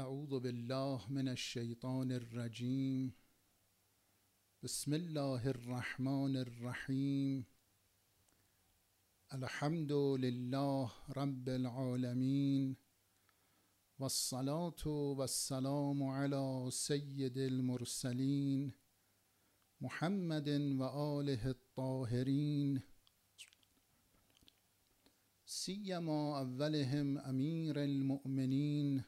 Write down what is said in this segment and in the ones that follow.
اعوذ بالله من الشیطان الرجیم بسم الله الرحمن الرحیم الحمد لله رب العالمین والصلاة والسلام على سید المرسلین محمد و آله الطاهرین سیما اولهم امیر المؤمنین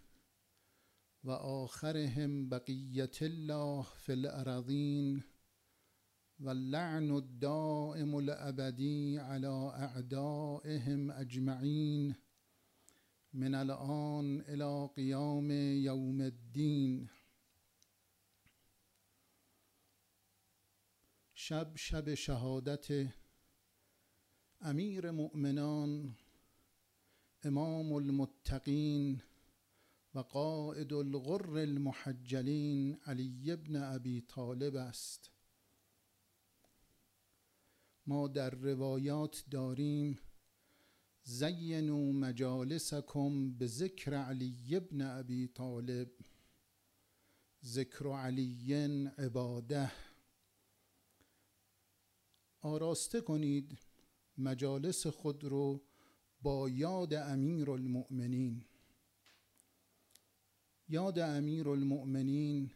و آخرهم بقیت الله فی الارضین و اللعن الدائم الابدی على اعدائهم اجمعین من الان الى قیام یوم الدین. شب شب شهادت امیر مؤمنان امام المتقین و قائد الغر المحجلین علی ابن ابی طالب است. ما در روایات داریم زینوا مجالسکم به ذکر علی ابن ابی طالب. ذکر علی عباده. آراسته کنید مجالس خود رو با یاد امیر المؤمنین یاد امیر المؤمنین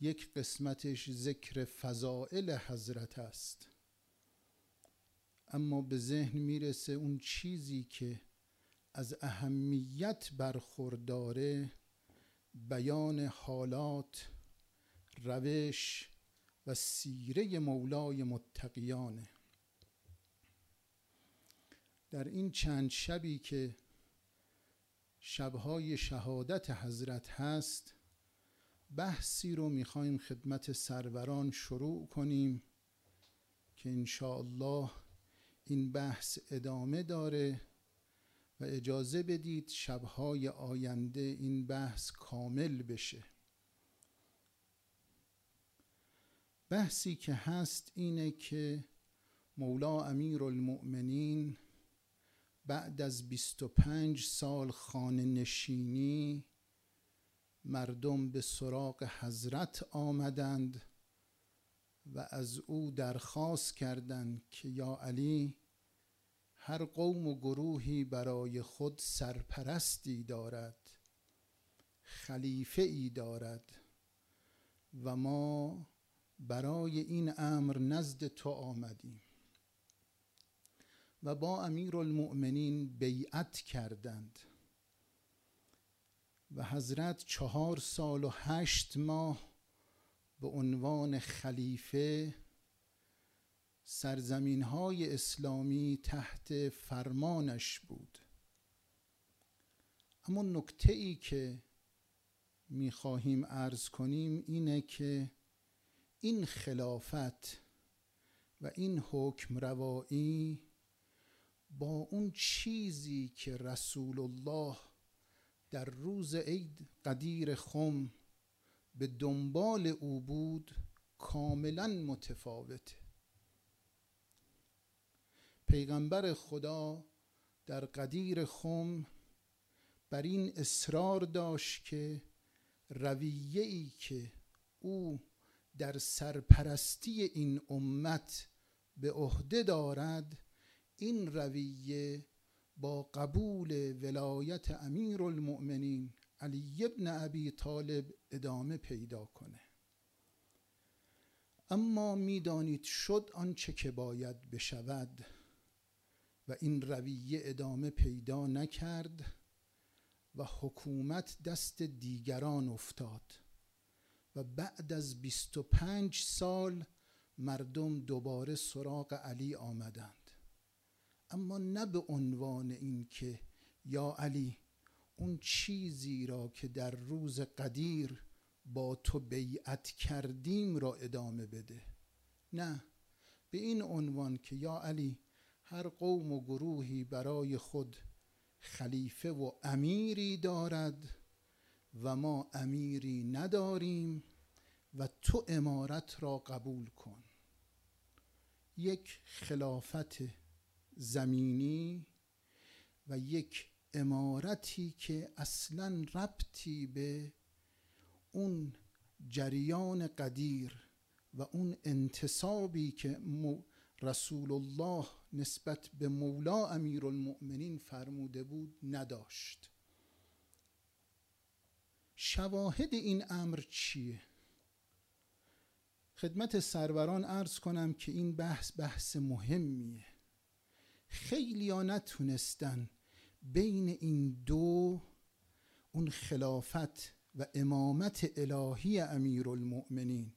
یک قسمتش ذکر فضائل حضرت است. اما به ذهن می‌رسه اون چیزی که از اهمیت برخورداره بیان حالات روش و سیره مولای متقیانه. در این چند شبی که شبهای شهادت حضرت هست بحثی رو می‌خوایم خدمت سروران شروع کنیم که الله این بحث ادامه داره و اجازه بدید شبهای آینده این بحث کامل بشه. بحثی که هست اینه که مولا امیر المؤمنین بعد از 25 سال خانه نشینی مردم به سراغ حضرت آمدند و از او درخواست کردند که یا علی هر قوم و گروهی برای خود سرپرستی دارد خلیفه ای دارد و ما برای این امر نزد تو آمدیم. و با امیر المؤمنین بیعت کردند. و حضرت چهار سال و هشت ماه به عنوان خلیفه سرزمین های اسلامی تحت فرمانش بود. اما نکته ای که می‌خواهیم ارز کنیم اینه که این خلافت و این حکم روایی با اون چیزی که رسول الله در روز عید قدیر خم به دنبال او بود کاملا متفاوته پیغمبر خدا در قدیر خم بر این اصرار داشت که رویه ای که او در سرپرستی این امت به عهده دارد این رویه با قبول ولایت امیر المؤمنین علی ابن ابی طالب ادامه پیدا کنه. اما می‌دانید شد آنچه که باید بشود و این رویه ادامه پیدا نکرد و حکومت دست دیگران افتاد و بعد از 25 سال مردم دوباره سراغ علی آمدند. اما نه به عنوان اینکه یا علی اون چیزی را که در روز قدیر با تو بیعت کردیم را ادامه بده. نه به این عنوان که یا علی هر قوم و گروهی برای خود خلیفه و امیری دارد و ما امیری نداریم و تو امارت را قبول کن. یک خلافت زمینی و یک امارتی که اصلا ربطی به اون جریان قدیر و اون انتصابی که رسول الله نسبت به مولا امیر المؤمنین فرموده بود نداشت شواهد این امر چیه؟ خدمت سروران عرض کنم که این بحث بحث مهمیه خیلی ها نتونستن بین این دو اون خلافت و امامت الهی امیر المؤمنین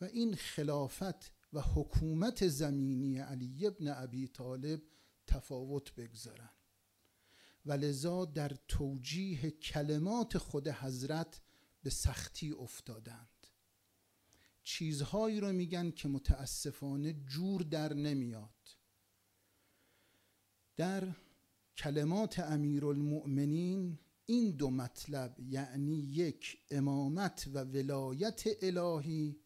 و این خلافت و حکومت زمینی علی ابن ابی طالب تفاوت بگذارن. و لذا در توجیه کلمات خود حضرت به سختی افتادند. چیزهایی رو میگن که متاسفانه جور در نمیاد. در کلمات المؤمنین این دو مطلب یعنی یک امامت و ولایت الهی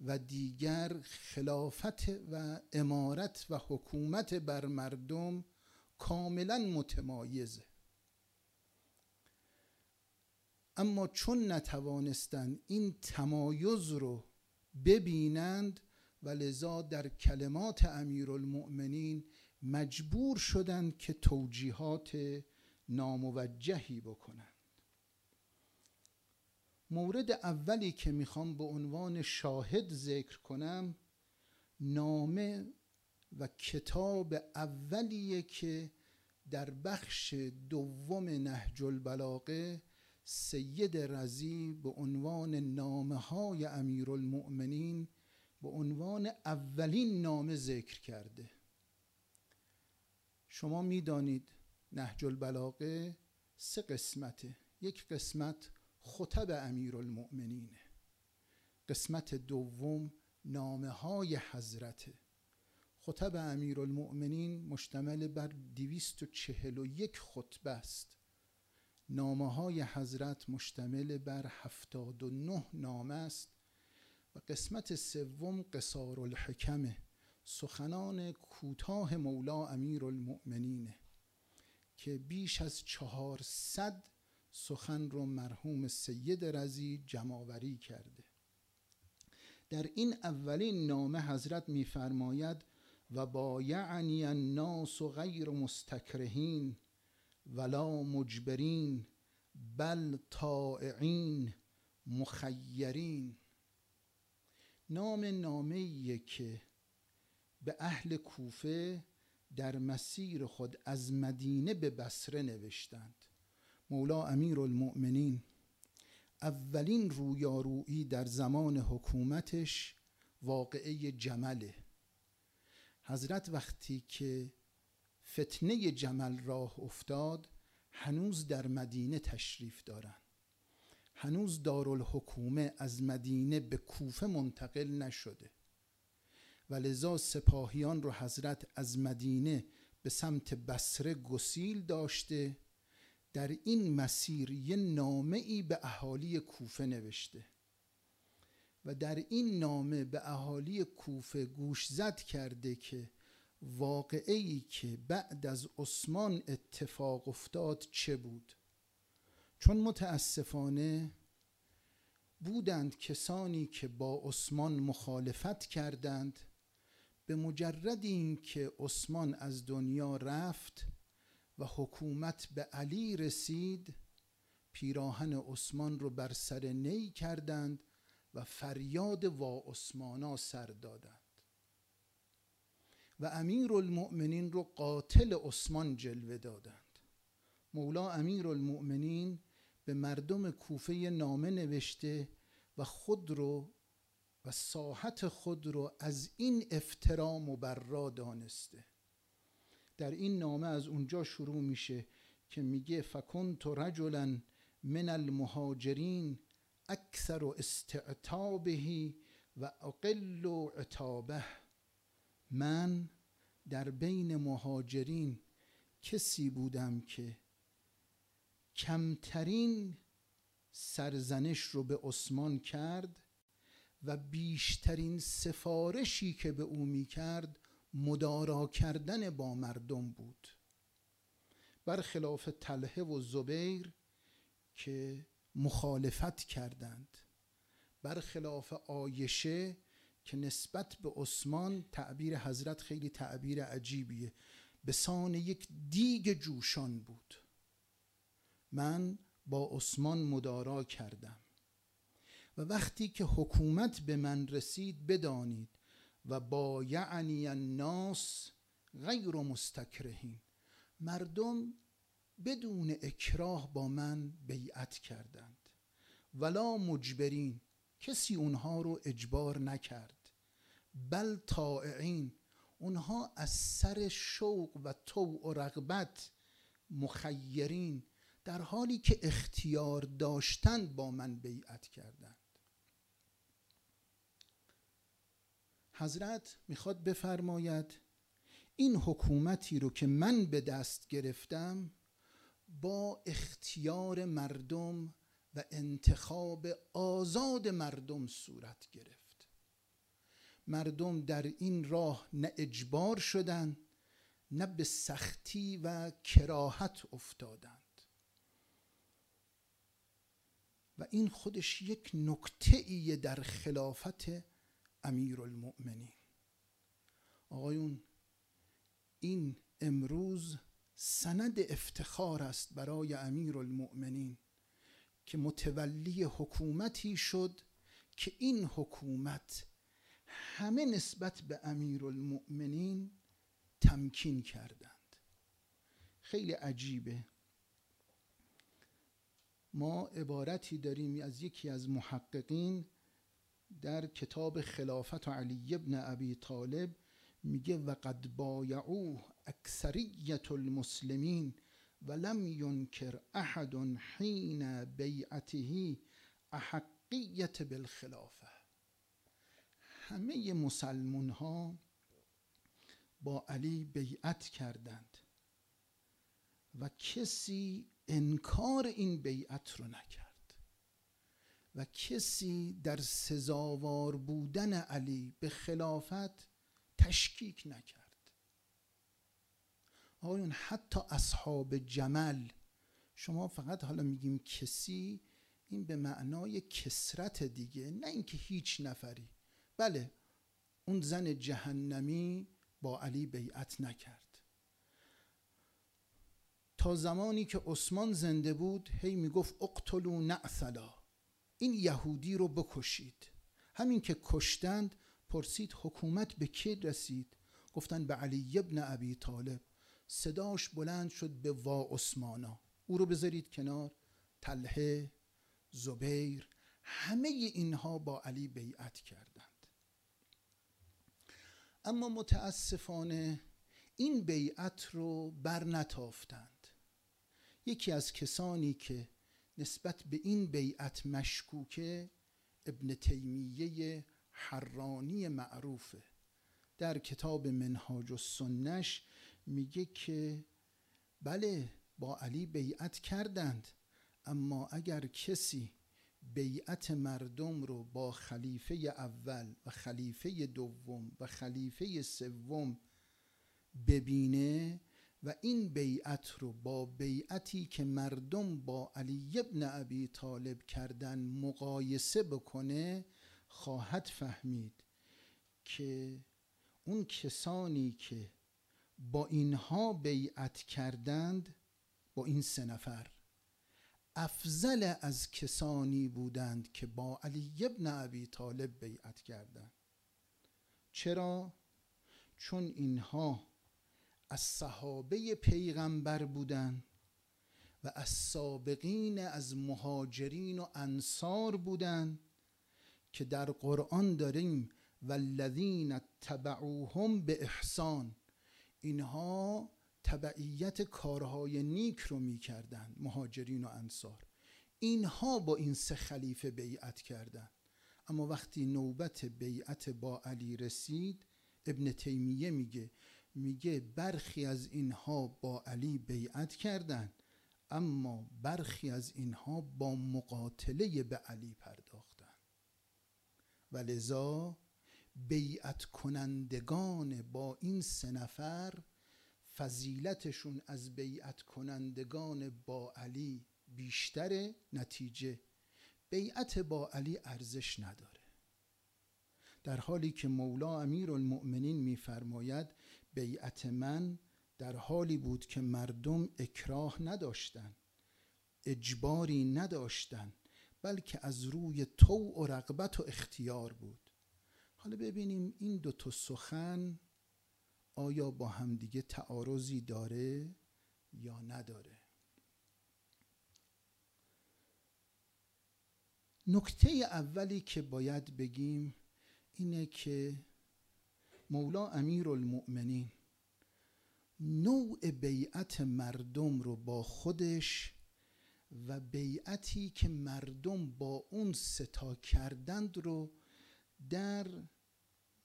و دیگر خلافت و امارت و حکومت بر مردم کاملا متمایزه اما چون نتوانستند این تمایز رو ببینند و لذا در کلمات امیرالمؤمنین مجبور شدند که توجیهات ناموجهی بکنند. مورد اولی که می‌خوام به عنوان شاهد ذکر کنم نامه و کتاب اولیه که در بخش دوم نهج البلاغه سید رزی به عنوان نامه های امیر به عنوان اولین نامه ذکر کرده. شما می‌دانید نهج البلاغه سه قسمته. یک قسمت خطب امیر المؤمنینه قسمت دوم نامه های حضرته خطب امیر المؤمنین مشتمل بر دویست و چهل و یک خطبه است. نامه های حضرت مشتمل بر هفتاد و نه نامه است. و قسمت سوم قصار الحکمه سخنان کوتاه مولا امیر المؤمنینه که بیش از چهارصد سخن رو مرحوم سید رزی جمعآوری کرده. در این اولین نامه حضرت میفرماید و بایعنی الناس غیر مستکرهین ولا مجبرین بل طائعین مخیرین. نام نامه که به اهل کوفه در مسیر خود از مدینه به بسره نوشتند. مولا امیر المؤمنین اولین رویارویی در زمان حکومتش واقعه جمله. حضرت وقتی که فتنه جمل راه افتاد هنوز در مدینه تشریف دارند. هنوز دارالحکومه از مدینه به کوفه منتقل نشده. و لذا سپاهیان رو حضرت از مدینه به سمت بسره گسیل داشته در این مسیر یه نامه ای به اهالی کوفه نوشته و در این نامه به اهالی کوفه گوش زد کرده که واقعی که بعد از عثمان اتفاق افتاد چه بود؟ چون متاسفانه بودند کسانی که با عثمان مخالفت کردند به مجرد اینکه عثمان از دنیا رفت و حکومت به علی رسید پیراهن عثمان رو بر سر نی کردند و فریاد وا عثمانا سر دادند. و امیر المؤمنین رو قاتل عثمان جلوه دادند. مولا امیر المؤمنین به مردم کوفه نامه نوشته و خود رو و ساحت خود رو از این افترا مبرا دانسته. در این نامه از اونجا شروع میشه که میگه فکنت رجلا من المهاجرین اکثر استعتابه و اقل عتابه. من در بین مهاجرین کسی بودم که کمترین سرزنش رو به عثمان کرد و بیشترین سفارشی که به او می کرد مدارا کردن با مردم بود. برخلاف طلحه و زبیر که مخالفت کردند. برخلاف آیشه که نسبت به عثمان تعبیر حضرت خیلی تعبیر عجیبیه. به سان یک دیگ جوشان بود. من با عثمان مدارا کردم. و وقتی که حکومت به من رسید بدانید و با یعنی الناس غیر مستکرهین مردم بدون اکراه با من بیعت کردند. ولا مجبرین کسی اونها رو اجبار نکرد. بل طائعین اونها از سر شوق و طوع و رغبت مخیرین در حالی که اختیار داشتند با من بیعت کردند. حضرت می‌خواد بفرماید این حکومتی رو که من به دست گرفتم با اختیار مردم و انتخاب آزاد مردم صورت گرفت. مردم در این راه نه اجبار شدند نه به سختی و کراهت افتادند. و این خودش یک نکته در خلافت امیر المؤمنین آقایون این امروز سند افتخار است برای امیر المؤمنین که متولی حکومتی شد که این حکومت همه نسبت به امیر المؤمنین تمکین کردند. خیلی عجیبه. ما عبارتی داریم از یکی از محققین در کتاب خلافت علی ابن ابی طالب میگه وقد بایعوه اکثریت المسلمین ولم ینکر احد حین بیعته احقیت بالخلافه. همه مسلمون ها با علی بیعت کردند و کسی انکار این بیعت رو نکرد. و کسی در سزاوار بودن علی به خلافت تشکیک نکرد. آقایون حتی اصحاب جمل شما فقط حالا میگیم کسی این به معنای کسرت دیگه نه اینکه هیچ نفری. بله اون زن جهنمی با علی بیعت نکرد. تا زمانی که عثمان زنده بود هی می‌گفت اقتلوا نعثلا. این یهودی رو بکشید. همین که کشتند پرسید حکومت به کی رسید؟ گفتن به علی ابن ابی طالب. صداش بلند شد به وا عثمانا. او رو بذارید کنار. تله زبیر همه اینها با علی بیعت کردند. اما متاسفانه این بیعت رو بر نتافتند یکی از کسانی که نسبت به این بیعت مشکوکه ابن تیمیه حرانی معروفه. در کتاب منهاج و سنش میگه که بله با علی بیعت کردند اما اگر کسی بیعت مردم رو با خلیفه اول و خلیفه دوم و خلیفه سوم ببینه و این بیعت رو با بیعتی که مردم با علی ابن ابی طالب کردن مقایسه بکنه خواهد فهمید که اون کسانی که با اینها بیعت کردند با این سه نفر افضل از کسانی بودند که با علی ابن ابی طالب بیعت کردند. چرا؟ چون اینها از صحابه پیغمبر بودند و از سابقین از مهاجرین و انصار بودند که در قرآن داریم والذین تبعوهم به احسان. اینها تبعیت کارهای نیک رو می‌کردند مهاجرین و انصار. اینها با این سه خلیفه بیعت کردند اما وقتی نوبت بیعت با علی رسید ابن تیمیه میگه میگه برخی از اینها با علی بیعت کردند اما برخی از اینها با مقاتله به علی پرداختند و لذا بیعت کنندگان با این سه نفر فضیلتشون از بیعت کنندگان با علی بیشتر نتیجه بیعت با علی ارزش نداره. در حالی که مولا امیر المؤمنین میفرماید بیعت من در حالی بود که مردم اکراه نداشتند اجباری نداشتند بلکه از روی تو و رغبت و اختیار بود. حالا ببینیم این دو تا سخن آیا با همدیگه تعارضی داره یا نداره. نکته اولی که باید بگیم اینه که مولا امیر المؤمنین نوع بیعت مردم رو با خودش و بیعتی که مردم با اون ستا کردند رو در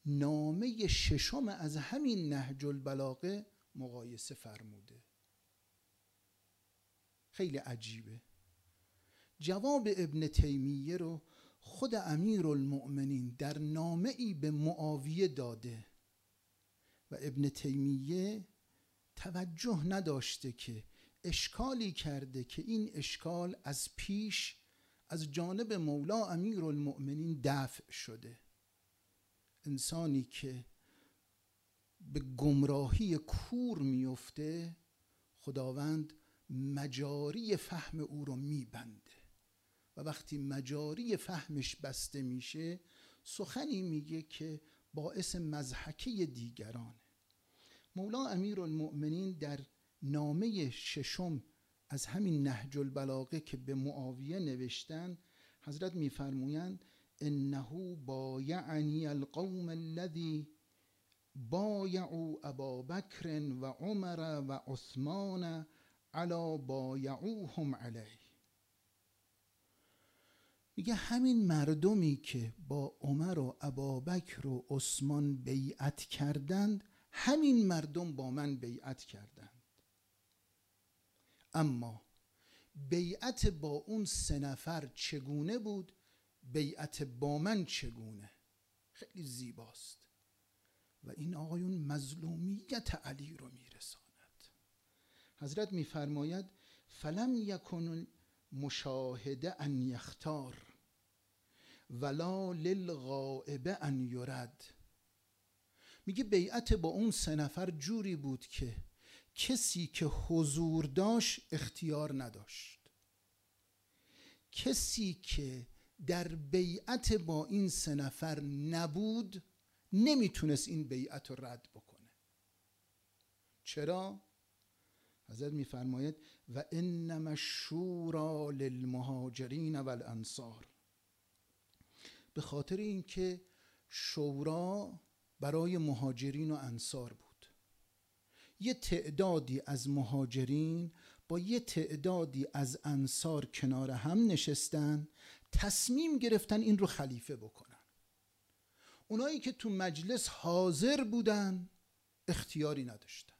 نامه ششم از همین نهج البلاغه مقایسه فرموده. خیلی عجیبه. جواب ابن تیمیه رو خود امیر المؤمنین در نامه ای به معاویه داده. و ابن تیمیه توجه نداشته که اشکالی کرده که این اشکال از پیش از جانب مولا امیر المؤمنین دفع شده. انسانی که به گمراهی کور میفته خداوند مجاری فهم او رو میبنده. و وقتی مجاری فهمش بسته میشه سخنی میگه که باعث مزحکه دیگرانه مولا امیر المؤمنین در نامه ششم از همین نهج البلاغه که به معاویه نوشتن حضرت میفرمایند انه بایعنی القوم الذي بایعوا ابا بکر و عمر و عثمان علا بایعوهم علیه. میگه همین مردمی که با عمر و ابابکر و عثمان بیعت کردند همین مردم با من بیعت کردند. اما بیعت با اون سه نفر چگونه بود؟ بیعت با من چگونه؟ خیلی زیباست. و این آقایون مظلومیت علی رو میرساند. حضرت میفرماید فلم یکن مشاهده ان یختار. ولا للغائب ان یرد. میگه بیعت با اون سه نفر جوری بود که کسی که حضور داشت اختیار نداشت. کسی که در بیعت با این سه نفر نبود نمی‌تونست این بیعت رو رد بکنه. چرا؟ حضرت میفرماید و انما الشورا للمهاجرین والانصار. به خاطر اینکه شورا برای مهاجرین و انصار بود. یه تعدادی از مهاجرین با یه تعدادی از انصار کنار هم نشستن تصمیم گرفتن این رو خلیفه بکنن. اونایی که تو مجلس حاضر بودن اختیاری نداشتن.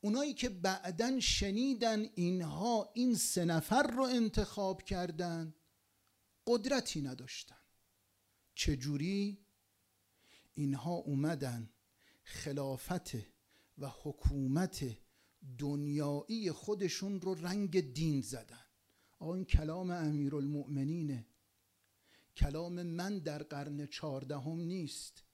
اونایی که بعدا شنیدن اینها این سه نفر رو انتخاب کردن قدرتی نداشتن. چجوری اینها اومدن خلافت و حکومت دنیایی خودشون رو رنگ دین زدن؟ آقا این کلام امیر المؤمنینه کلام من در قرن چهاردهم نیست.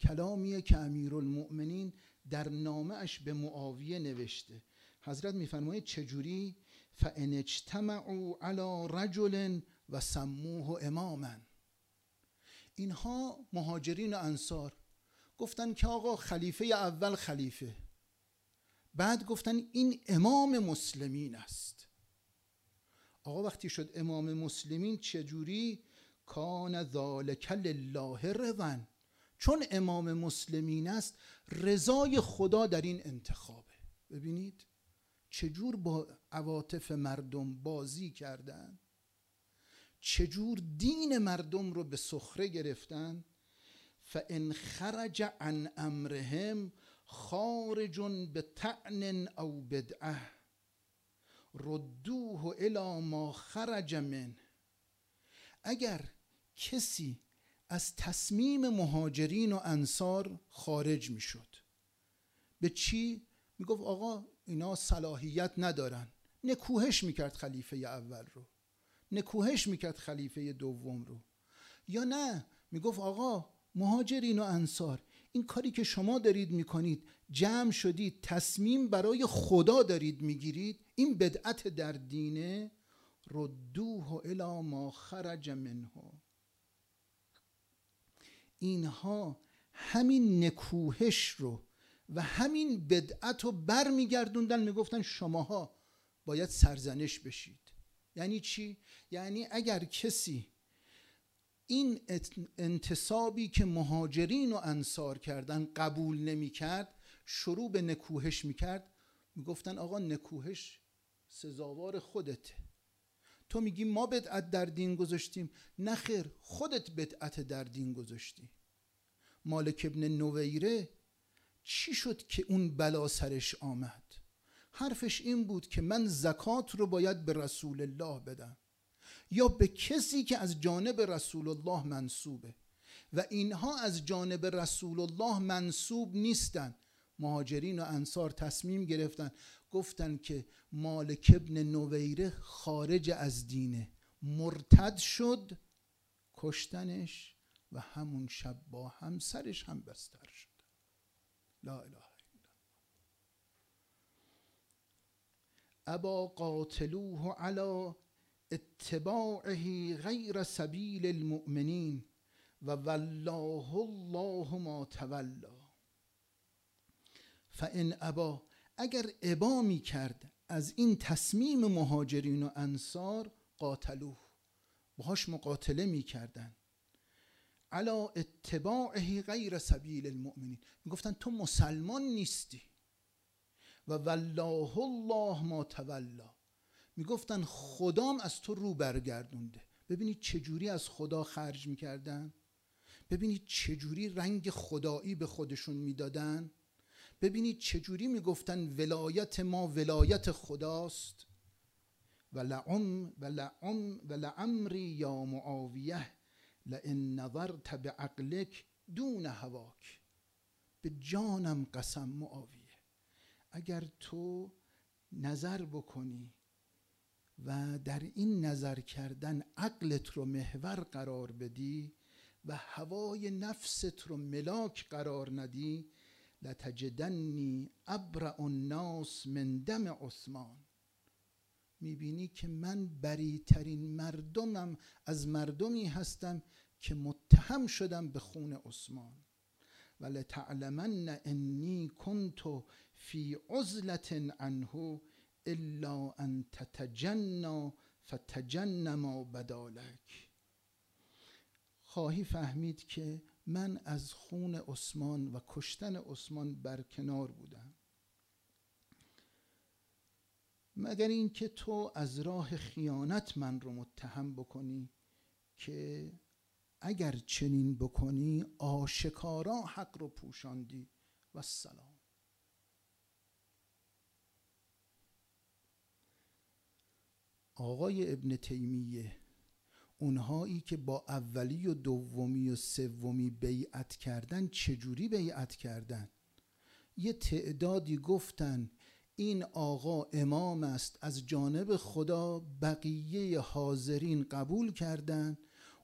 کلامیه که امیر المؤمنین در نامه اش به معاویه نوشته. حضرت میفرمایید چجوری؟ فان اجتمعوا علی رجل و سموه اماما اینها مهاجرین و انصار. گفتن که آقا خلیفه اول خلیفه. بعد گفتن این امام مسلمین است. آقا وقتی شد امام مسلمین چجوری؟ کان ذالک لله روان چون امام مسلمین است رضای خدا در این انتخابه. ببینید چجور با عواطف مردم بازی کردن. چجور دین مردم رو به سخره گرفتن؟ فان خرج عن امرهم خارج به طعن او بدعه ردوه الى ما خرج من اگر کسی از تصمیم مهاجرین و انصار خارج می‌شد به چی؟ می‌گفت آقا اینا صلاحیت ندارن. نکوهش می‌کرد خلیفه اول رو. نکوهش می‌کرد خلیفه دوم رو. یا نه؟ می‌گفت آقا مهاجرین و انصار این کاری که شما دارید می‌کنید جمع شدید تصمیم برای خدا دارید می‌گیرید این بدعت در دینه؟ ردوه الی ما خرج منه. اینها همین نکوهش رو و همین بدعت رو برمیگردوندن می‌گفتن شماها باید سرزنش بشید. یعنی چی؟ یعنی اگر کسی این انتصابی که مهاجرین و انصار کردن قبول نمی کرد شروع به نکوهش می کرد می‌گفتن آقا نکوهش سزاوار خودته. تو میگی ما بدعت در دین گذاشتیم؟ نخیر خودت بدعت در دین گذاشتی. مالک ابن نویره چی شد که اون بلا سرش آمد؟ حرفش این بود که من زکات رو باید به رسول الله بدم. یا به کسی که از جانب رسول الله منصوبه. و اینها از جانب رسول الله منصوب نیستن. مهاجرین و انصار تصمیم گرفتن. گفتن که مالک ابن نویره خارج از دینه. مرتد شد کشتنش و همون شب با همسرش هم بستر شد. لا اله ابا قاتلوه علی اتباعه غیر سبیل المؤمنین و والله الله ما تولا فان ابا اگر ابا می کرد از این تصمیم مهاجرین و انصار قاتلوه. باهاش مقاتله می کردن علا اتباعه غیر سبیل المؤمنین. می‌گفتن تو مسلمان نیستی. و والله الله ما تولا می‌گفتن خدام از تو رو برگردونده. ببینید چجوری از خدا خرج می‌کردن؟ ببینید چجوری رنگ خدایی به خودشون می‌دادن؟ ببینید چجوری می‌گفتن ولایت ما ولایت خداست؟ و لعم و لعم و لعمری یا معاویه لئن نظرت به عقلک دون هواک. به جانم قسم معاویه. اگر تو نظر بکنی و در این نظر کردن عقلت رو محور قرار بدی و هوای نفست رو ملاک قرار ندی لتجدنی ابرع الناس من دم عثمان. می‌بینی که من بریترین مردمم از مردمی هستم که متهم شدم به خون عثمان. ولتعلمن انی کنت فی عزلت عنه الا ان تتجنا فتجنما بدالک. خواهی فهمید که من از خون عثمان و کشتن عثمان برکنار بودم. مگر اینکه تو از راه خیانت من رو متهم بکنی که اگر چنین بکنی آشکارا حق رو پوشاندی. و سلام. آقای ابن تیمیه اونهایی که با اولی و دومی و سومی بیعت کردن چجوری بیعت کردن؟ یه تعدادی گفتن این آقا امام است از جانب خدا بقیه حاضرین قبول کردند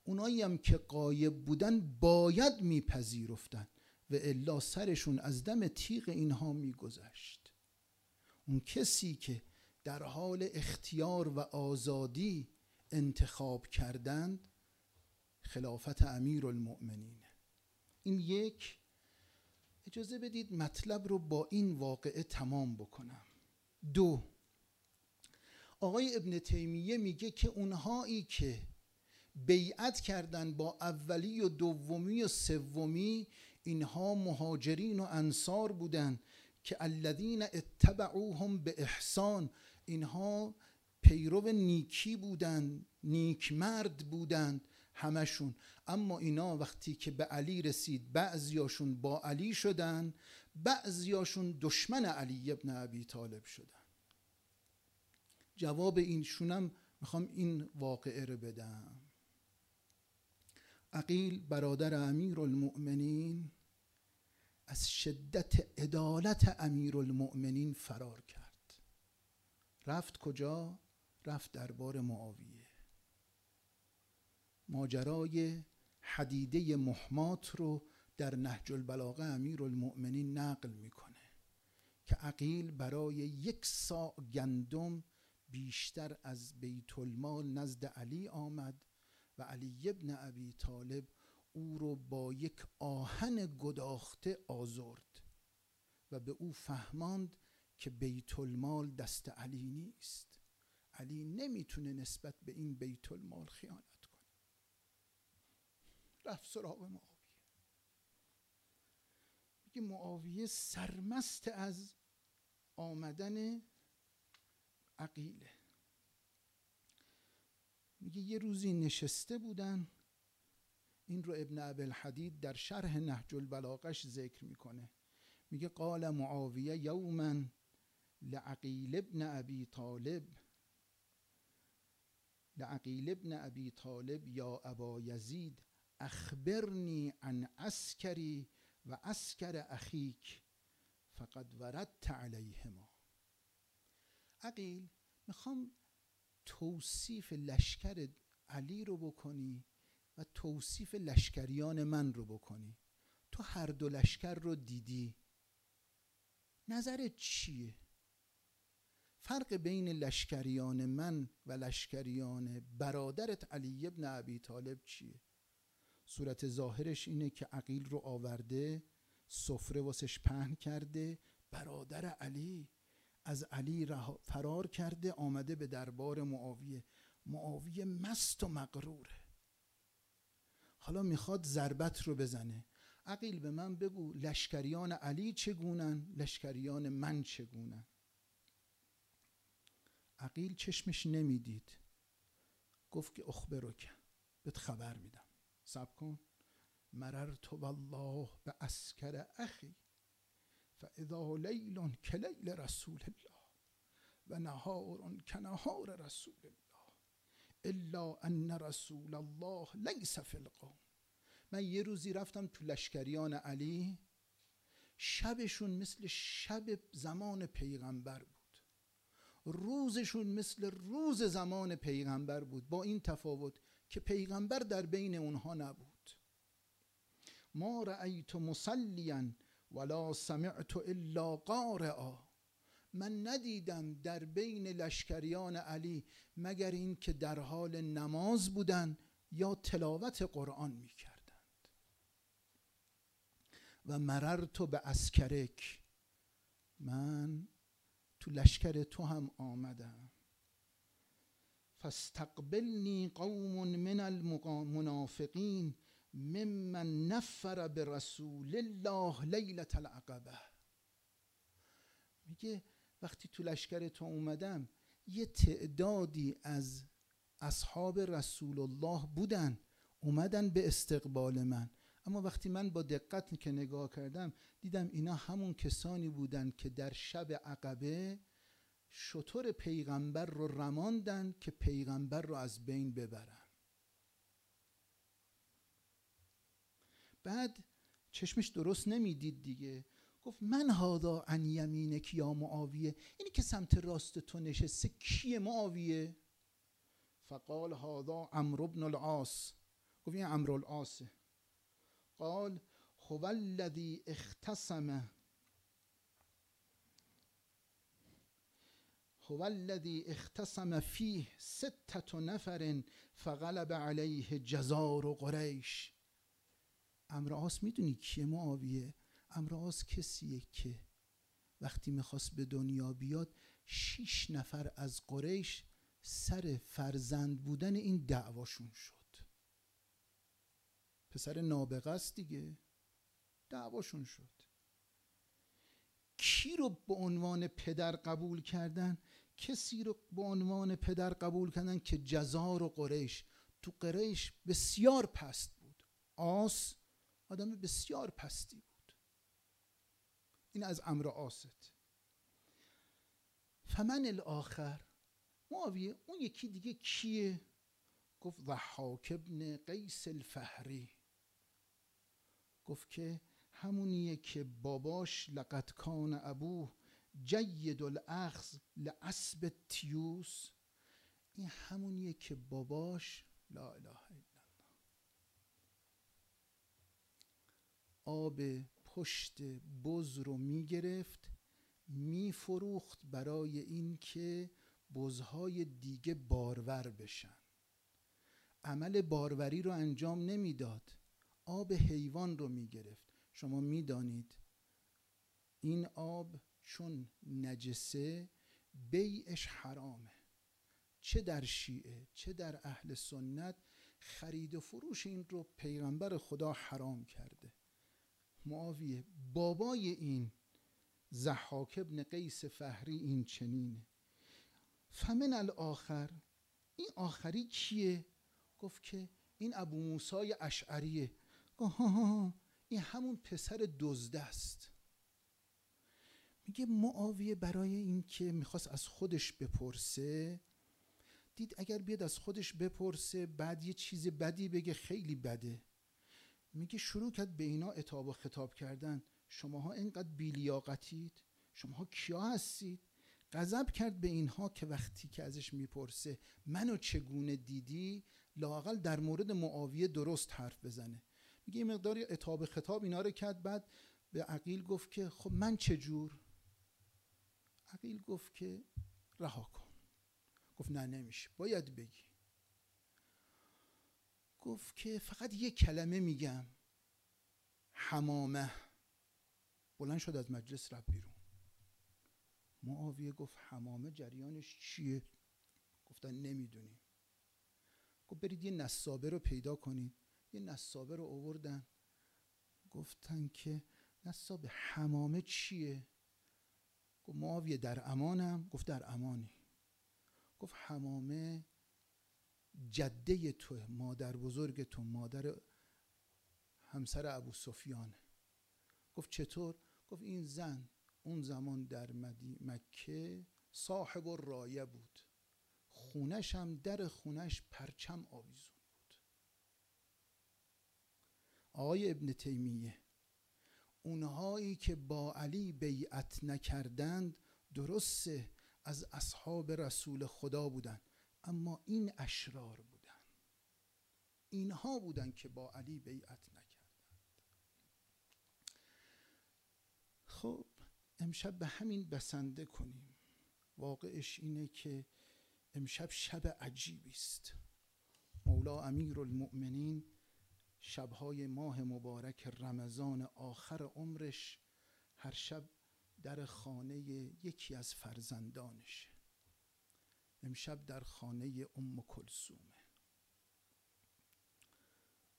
اونایی هم که قایب بودن باید میپذیرفتن و الا سرشون از دم تیغ اینها میگذشت. اون کسی که در حال اختیار و آزادی انتخاب کردند خلافت امیر المؤمنین این یک اجازه بدید مطلب رو با این واقعه تمام بکنم. دو آقای ابن تیمیه میگه که اونهایی که بیعت کردن با اولی و دومی و سومی اینها مهاجرین و انصار بودند که الذین اتبعوهم به احسان اینها پیرو نیکی بودند نیک مرد بودند همشون. اما اینا وقتی که به علی رسید بعضیاشون با علی شدن بعضیاشون دشمن علی ابن ابی طالب شدن. جواب اینشونم می‌خوام این واقعه رو بدم. عقیل برادر امیر المؤمنین از شدت عدالت امیر المؤمنین فرار کرد. رفت کجا؟ رفت دربار معاویه ماجرای حدیده محمات رو در نهج البلاغه امیر المؤمنین نقل می‌کنه که عقیل برای یک ساع گندم بیشتر از بیت المال نزد علی آمد و علی ابن ابی طالب او رو با یک آهن گداخته آزرد و به او فهماند که بیت المال دست علی نیست. علی نمی‌تونه نسبت به این بیت المال خیانت کنه. رفت سراغ معاویه. میگه معاویه سرمست از آمدن عقیله. میگه یه روزی نشسته بودن این رو ابن ابل حدید در شرح نهج البلاغش ذکر می‌کنه. میگه قال معاویه یوما لعقیل ابن ابی طالب لعقیل ابن ابی طالب یا ابا یزید اخبرنی عن اسکری و اسکر اخیک فقد وردت علیهما. عقیل می‌خوام توصیف لشکر علی رو بکنی و توصیف لشکریان من رو بکنی. تو هر دو لشکر رو دیدی. نظرت چیه؟ فرق بین لشکریان من و لشکریان برادرت علی ابن ابی طالب چیه؟ صورت ظاهرش اینه که عقیل رو آورده سفره واسش پهن کرده برادر علی. از علی فرار کرده آمده به دربار معاویه. معاویه مست و مقروره حالا می‌خواد ضربت رو بزنه. عقیل به من بگو لشکریان علی چگونن؟ لشکریان من چگونن؟ عقیل چشمش نمی‌دید. گفت که اخبرو که بهت خبر میدم. سب کن. مررت والله به اسکر اخی فاذا لیل کلیل رسول الله و نهار کنهار رسول الله الا ان رسول الله لیس فی القوم. من یه روزی رفتم تو لشکریان علی شبشون مثل شب زمان پیغمبر بود. روزشون مثل روز زمان پیغمبر بود با این تفاوت که پیغمبر در بین اونها نبود. ما رأیت مسلیا ولا سمعت الا قارعا. من ندیدم در بین لشکریان علی مگر این که در حال نماز بودن یا تلاوت قرآن می کردند و مررت به اسکرک. من تو لشکر تو هم آمدم. فاستقبلنی قوم من المنافقین ممن نفر به رسول الله لیلت العقبه میگه وقتی تو لشکر تو اومدم یه تعدادی از اصحاب رسول الله بودن اومدن به استقبال من. اما وقتی من با دقت که نگاه کردم دیدم اینا همون کسانی بودن که در شب عقبه شطور پیغمبر رو رماندن که پیغمبر رو از بین ببرن. بعد چشمش درست نمی‌دید دیگه. گفت من هادا عن یمینک یا معاویه؟ اینی که سمت راست تو نشسته کیه معاویه؟ فقال هادا عمرو بن العاص. گفت این عمرو العاصه. قال هو الذی اختصم. هو الذی اختصم فیه ستت نفر فغلب علیه جزار و قریش. امرآس می‌دونی کیه معاویه؟ امرآس کسیه که وقتی می‌خواست به دنیا بیاد شیش نفر از قریش سر فرزند بودن این دعواشون شد. پسر نابغه است دیگه. دعواشون شد. کی رو به عنوان پدر قبول کردن؟ کسی رو به عنوان پدر قبول کردن که جزار و قریش. تو قریش بسیار پست بود. آس آدم بسیار پستی بود. این از امر آست. فمن الاخر؟ معاویه اون یکی دیگه کیه؟ گفت ضحاک ابن قیس الفهری. گفت که همونیه که باباش لقد کان ابوه جید الاخذ لعصب تیوس. این همونیه که باباش لا اله الا الله. آب پشت بز رو می‌گرفت میفروخت برای اینکه بزهای دیگه بارور بشن. عمل باروری رو انجام نمی‌داد. آب حیوان رو می‌گرفت. شما می‌دانید این آب چون نجسه بیعش حرامه. چه در شیعه چه در اهل سنت خرید و فروش این رو پیغمبر خدا حرام کرده. معاویه بابای این زحاک ابن قیس فهری این چنینه. فمن الاخر این آخری کیه؟ گفت که این ابو موسای اشعریه. گفت این همون پسر دزده است. میگه معاویه برای اینکه می‌خواست از خودش بپرسه دید اگر بیاد از خودش بپرسه بعد یه چیز بدی بگه خیلی بده. میگه شروع کرد به اینا اتاب و خطاب کردن. شماها اینقدر بیلیاقتید؟ شماها کیا هستید؟ غضب کرد به اینها که وقتی که ازش می‌پرسه منو چگونه دیدی؟ لاقل در مورد معاویه درست حرف بزنه. میگه این مقداری اتاب خطاب اینا رو کرد. بعد به عقیل گفت که خب من چجور عقیل گفت که رها کن. گفت نه نمیشه. باید بگی. گفت که فقط یه کلمه میگم. حمامه. بلند شد از مجلس رفت بیرون. معاویه گفت حمامه جریانش چیه؟ گفتن نمی‌دونیم. گفت برید یه نصابه رو پیدا کنید. یه نصابه رو آوردن گفتن که نصابه حمامه چیه؟ گفت معاویه در امانم؟ گفت در امانی. گفت حمامه جده تو مادر بزرگ تو مادر همسر ابو سفیانه. گفت چطور؟ گفت این زن اون زمان در مکه صاحب و رایه بود. خونش هم در خونش پرچم آویزون بود آقای ابن تیمیه. اونهایی که با علی بیعت نکردند درسته از اصحاب رسول خدا بودند اما این اشرار بودن اینها بودن که با علی بیعت نکردند. خب امشب به همین بسنده کنیم. واقعش اینه که امشب شب عجیبی است. مولا امیر المؤمنین شبهای ماه مبارک رمضان آخر عمرش هر شب در خانه یکی از فرزندانشه. امشب در خانه ام کلسومه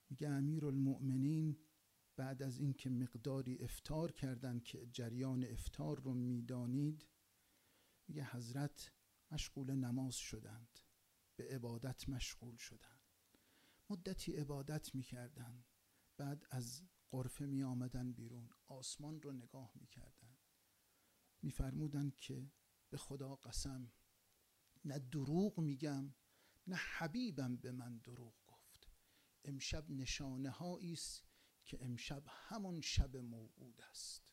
میگه امیر المؤمنین بعد از اینکه مقداری افتار کردن که جریان افتار رو می‌دانید میگه حضرت مشغول نماز شدند به عبادت مشغول شدند. مدتی عبادت می‌کردند بعد از قرفه می آمدن بیرون آسمان رو نگاه می‌کردن. میفرمودن که به خدا قسم نه دروغ میگم نه حبیبم به من دروغ گفت. امشب نشانه است که امشب همون شب موعود است.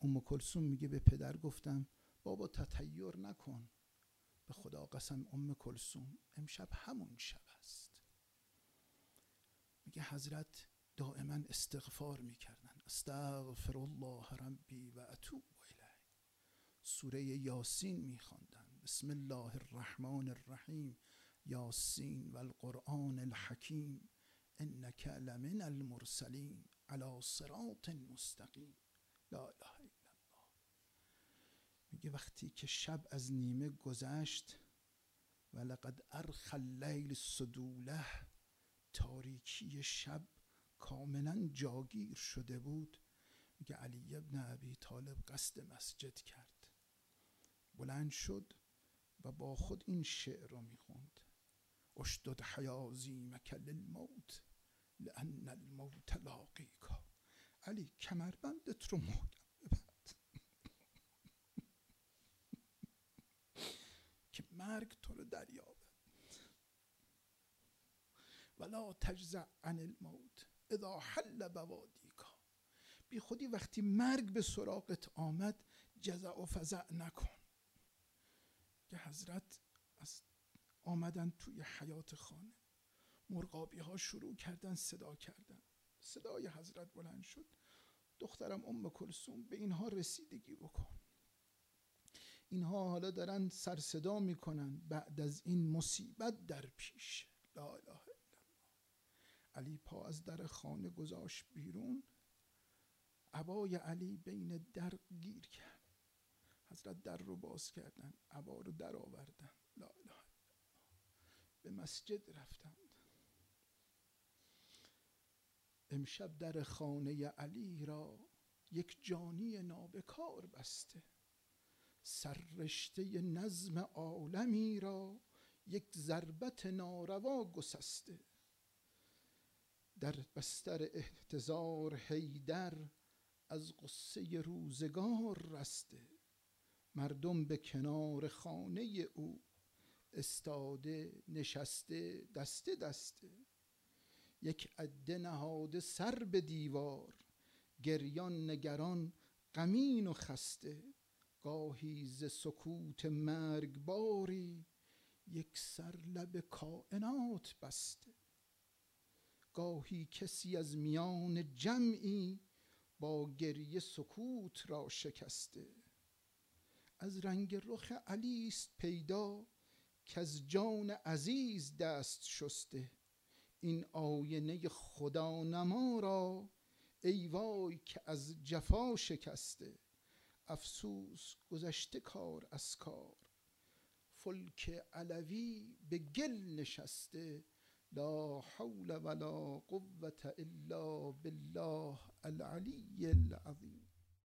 ام کلسوم میگه به پدر گفتم بابا تطیر نکن. به خدا قسم ام کلسوم امشب همون شب است. میگه حضرت دائما استغفار می‌کردن. استغفر الله ربی و اتوب الیه. سوره یاسین میخواندن. بسم الله الرحمن الرحیم. یاسین و القرآن الحکیم. انک لمن المرسلین. على صراط مستقیم. لا اله میگه وقتی که شب از نیمه گذشت و لقد ارخ اللیل صدوله تاریکی شب کاملا جاگیر شده بود میگه علی ابن ابی طالب قصد مسجد کرد. بلند شد و با خود این شعر رو می‌خوند. اشدد حیازیمک للموت لان الموت لاقیکا علی کمربندت رو محکم ببند که مرگ تو رو دریابد ولا تجزع عن الموت اذا حل بوادیکا بی خودی وقتی مرگ به سراغت آمد جزع و فزع نکن. که حضرت از آمدن توی حیات خانه. مرغابی ها شروع کردن صدا کردن. صدای حضرت بلند شد. دخترم ام کلسوم به اینها رسیدگی بکن. اینها حالا دارن سرصدا می‌کنن بعد از این مصیبت در پیش. لا اله الا الله. علی پا از در خانه گذاشت بیرون. عبای علی بین در گیر کرد. حضرت در رو باز کردن عبا رو در آوردن. لا اله به مسجد رفتند. امشب در خانه علی را یک جانی نابکار بسته. سررشته نظم عالمی را یک ضربت ناروا گسسته. در بستر احتضار حیدر از قصه روزگار رسته. مردم به کنار خانه او استاده نشسته دسته دسته. یک عده نهاده سر به دیوار گریان نگران غمین و خسته. گاهی ز سکوت مرگباری یک سر لب کائنات بسته. گاهی کسی از میان جمعی با گریه سکوت را شکسته. از رنگ رخ علی است پیدا که از جان عزیز دست شسته. این آینه خدا نما را ای وای که از جفا شکسته. افسوس گذشته کار از کار. فلک علوی به گل نشسته لا حول ولا قوة الا بالله العلی العظیم.